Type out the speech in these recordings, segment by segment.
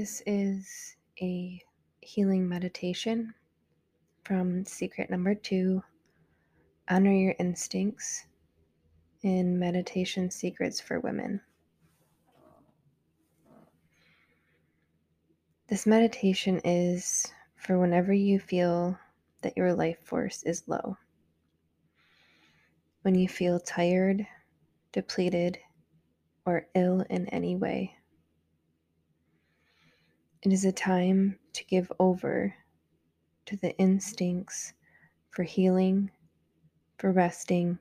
This is a healing meditation from secret number two Honor Your Instincts in Meditation Secrets for Women. This meditation is for whenever you feel that your life force is low. When you feel tired, depleted, or ill in any way. It is a time to give over to the instincts for healing, for resting,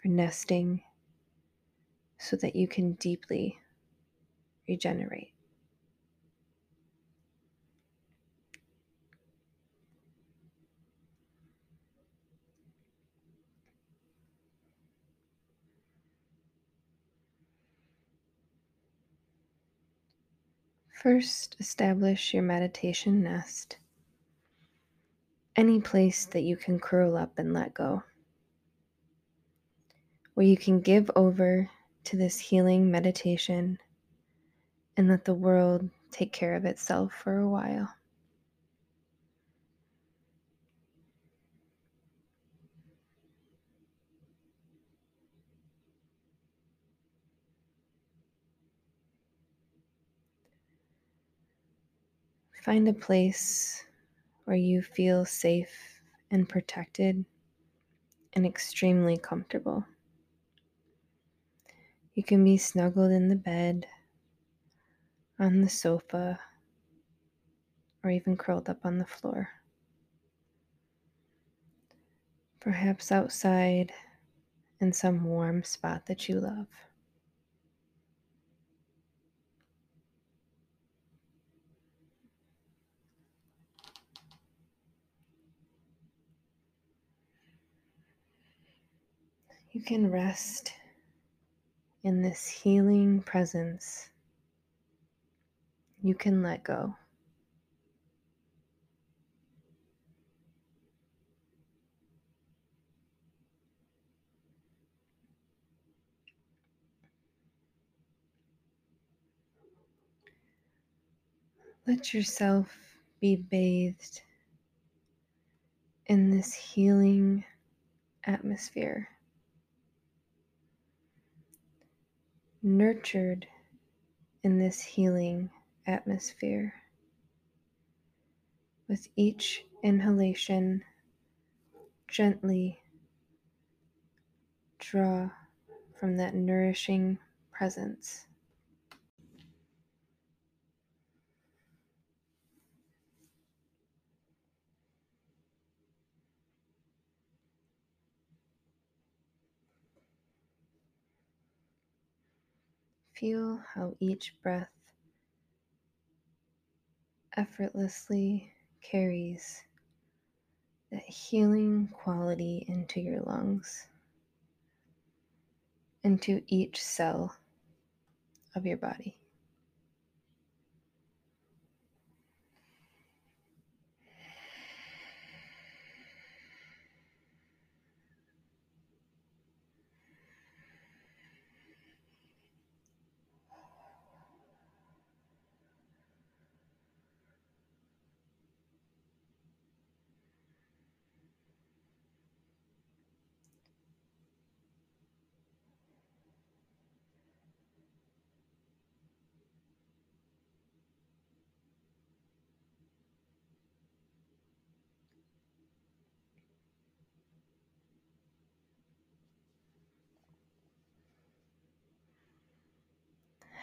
for nesting, so that you can deeply regenerate. First, establish your meditation nest. Any place that you can curl up and let go. Where you can give over to this healing meditation and let the world take care of itself for a while. Find a place where you feel safe and protected and extremely comfortable. You can be snuggled in the bed, on the sofa, or even curled up on the floor. Perhaps outside in some warm spot that you love. You can rest in this healing presence. You can let go. Let yourself be bathed in this healing atmosphere. Nurtured in this healing atmosphere. With each inhalation, gently draw from that nourishing presence. Feel how each breath effortlessly carries that healing quality into your lungs, into each cell of your body.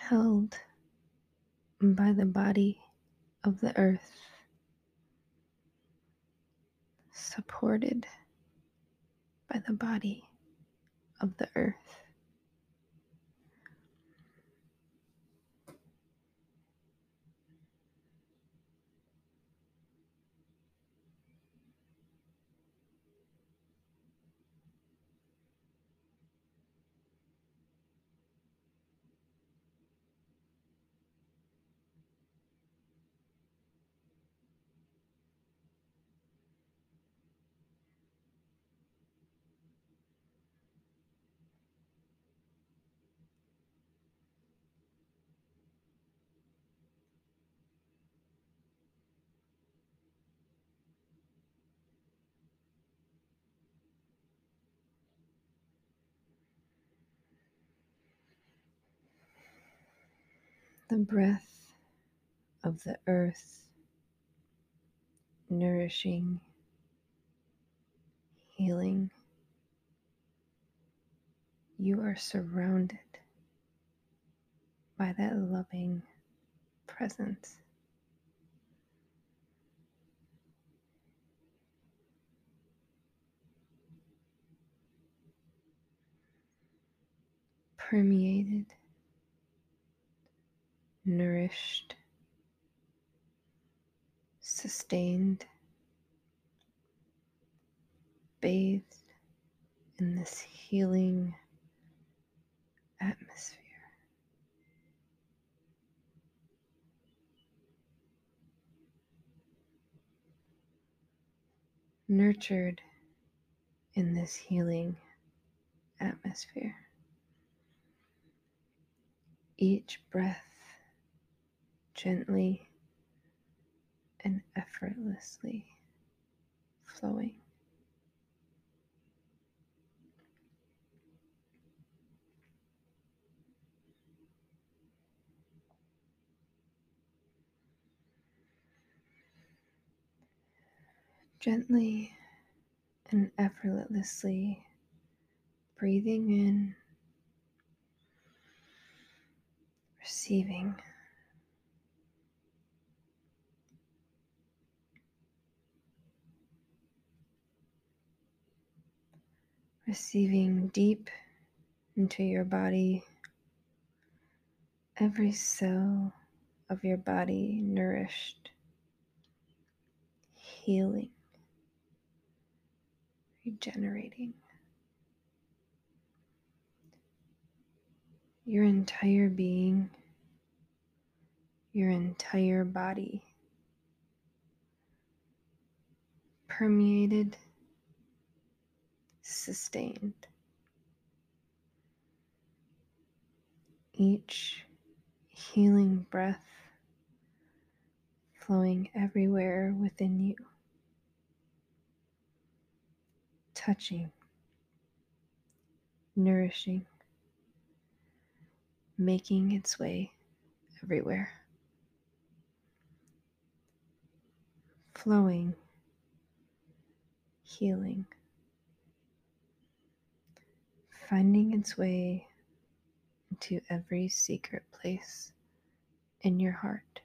Held by the body of the earth, supported by the body of the earth. The breath of the earth, nourishing, healing. You are surrounded by that loving presence. Permeated, nourished, sustained, bathed in this healing atmosphere. Nurtured in this healing atmosphere. Each breath gently and effortlessly flowing. Gently and effortlessly breathing in, receiving. Receiving deep into your body, every cell of your body nourished, healing regenerating. Your entire being, your entire body permeated, sustained. Each healing breath flowing everywhere within you. touching, nourishing, making its way everywhere, flowing, healing, finding its way into every secret place in your heart.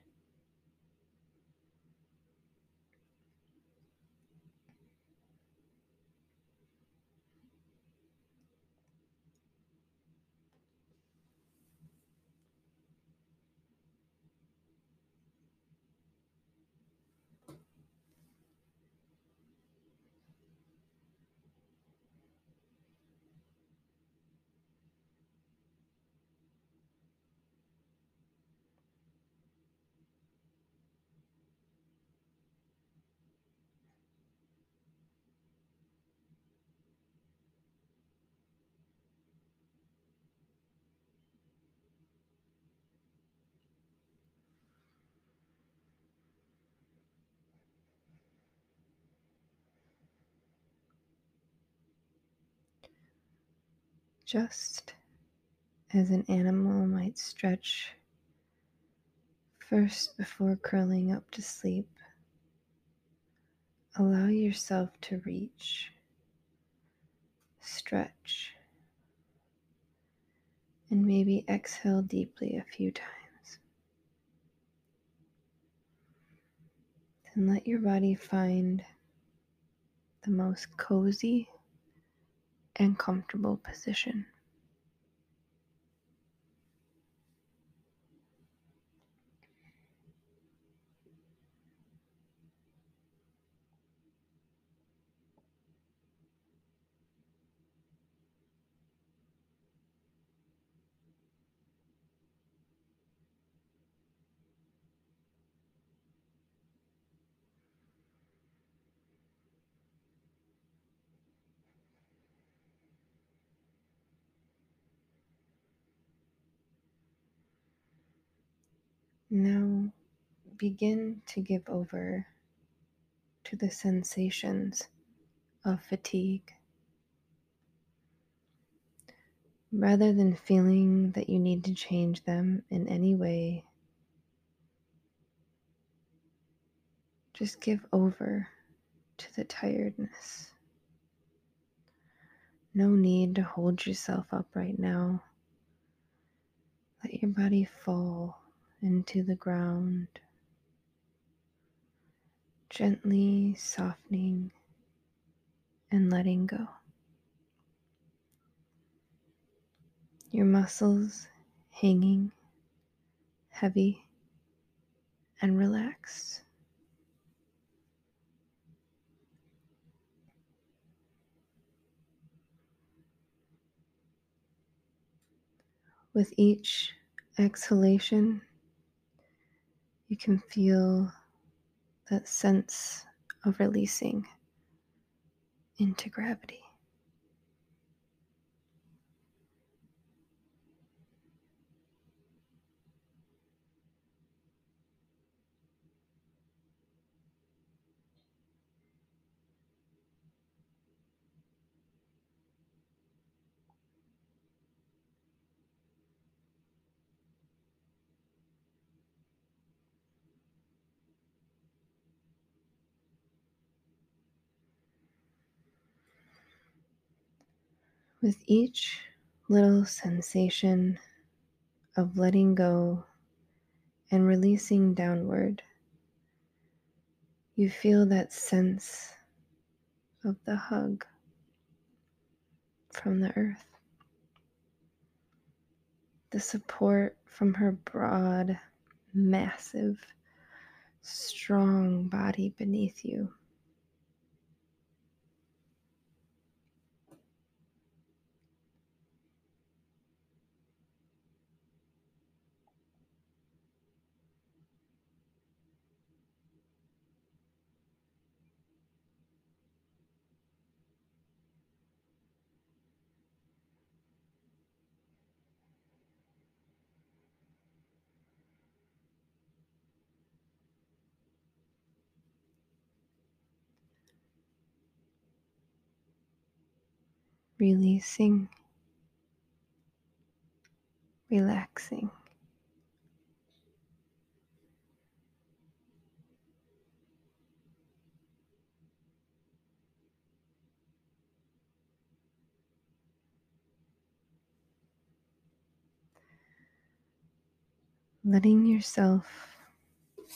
Just as an animal might stretch first before curling up to sleep. Allow yourself to reach, stretch, and maybe exhale deeply a few times. Then let your body find the most cozy and comfortable position. Now begin to give over to the sensations of fatigue. Rather than feeling that you need to change them in any way, just give over to the tiredness. No need to hold yourself up right now. Let your body fall into the ground, gently softening and letting go. Your muscles hanging heavy and relaxed. With each exhalation, you can feel that sense of releasing into gravity. With each little sensation of letting go and releasing downward, you feel that sense of the hug from the earth, the support from her broad, massive, strong body beneath you. Releasing, relaxing. Letting yourself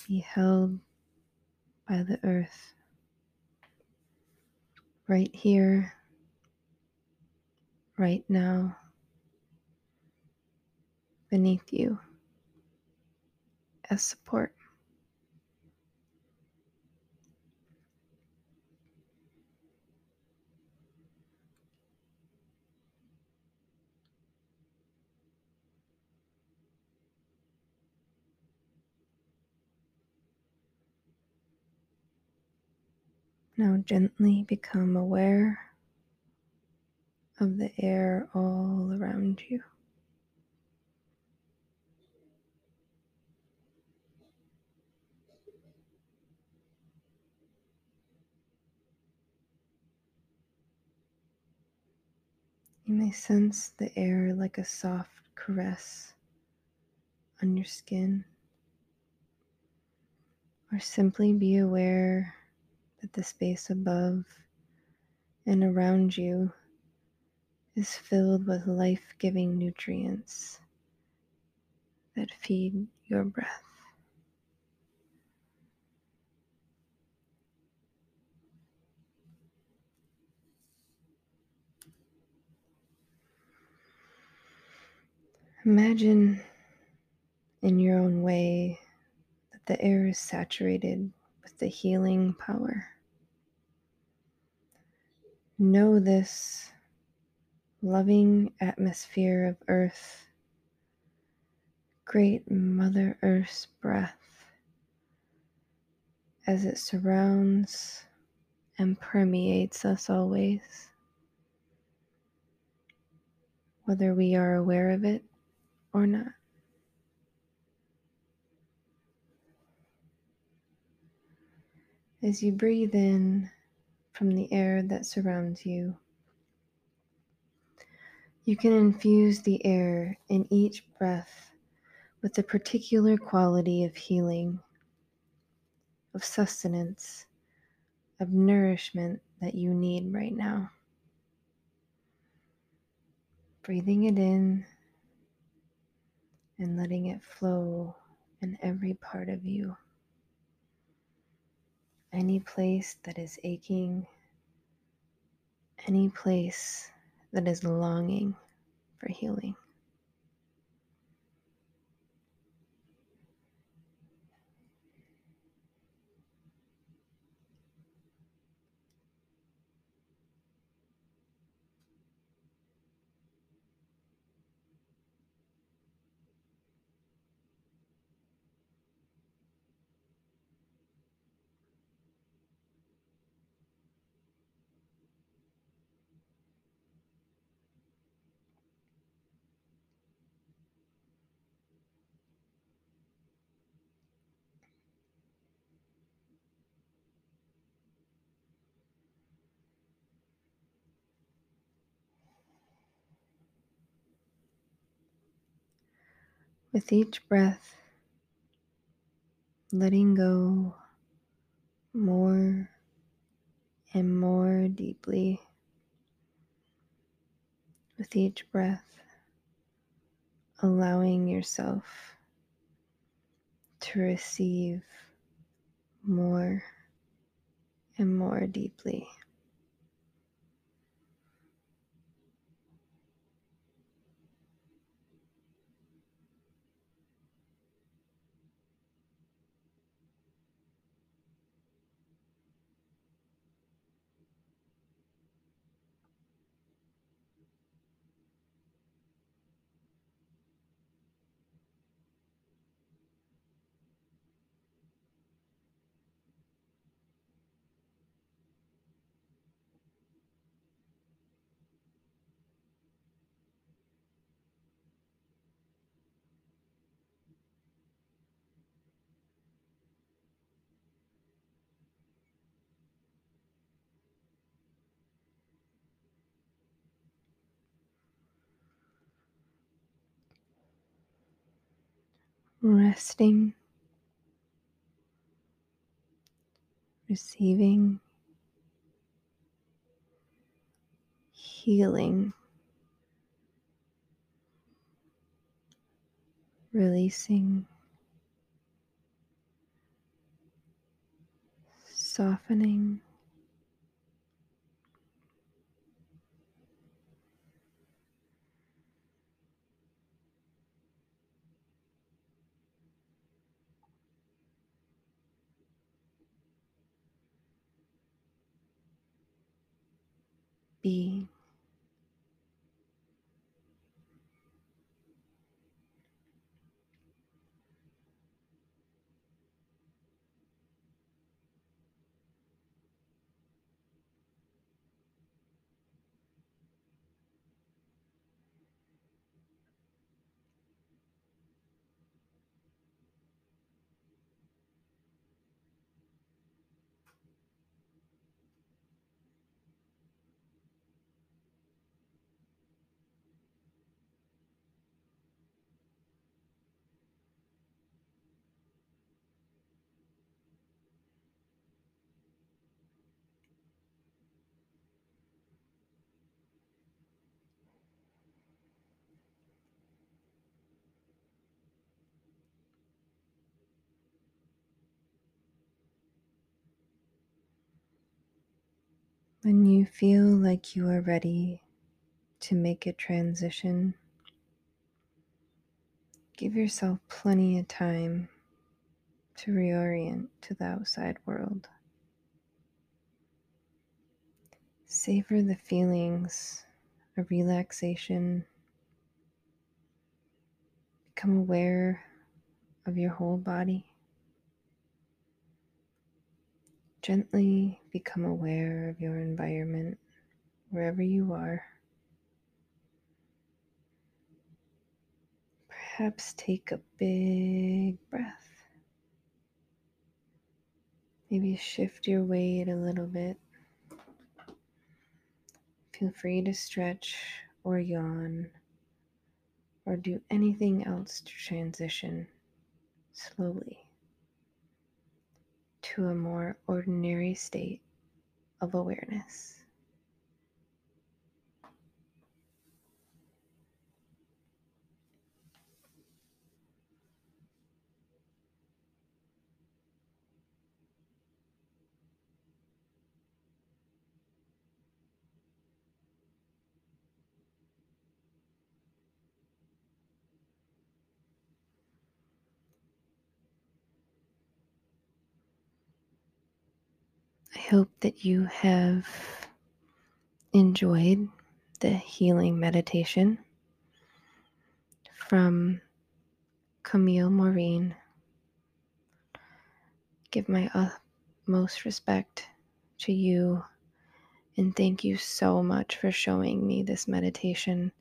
be held by the earth right here right now beneath you as support. Now gently become aware of the air all around you. You may sense the air like a soft caress on your skin, or simply be aware that the space above and around you is filled with life giving nutrients that feed your breath. Imagine in your own way that the air is saturated with the healing power. Know this loving atmosphere of earth, great Mother Earth's breath as it surrounds and permeates us always, whether we are aware of it or not. As you breathe in from the air that surrounds you, you can infuse the air in each breath with a particular quality of healing of sustenance, of nourishment that you need right now. Breathing it in and letting it flow in every part of you. Any place that is aching, any place that is longing for healing. With each breath, letting go more and more deeply. With each breath, allowing yourself to receive more and more deeply. Resting, receiving, healing, releasing, softening. Being. When you feel like you are ready to make a transition, give yourself plenty of time to reorient to the outside world. Savor the feelings of relaxation. Become aware of your whole body. Gently become aware of your environment wherever you are. Perhaps take a big breath. Maybe shift your weight a little bit. Feel free to stretch or yawn or do anything else to transition slowly to a more ordinary state of awareness. I hope that you have enjoyed the healing meditation from Camille Maurine. Give my utmost respect to you and thank you so much for showing me this meditation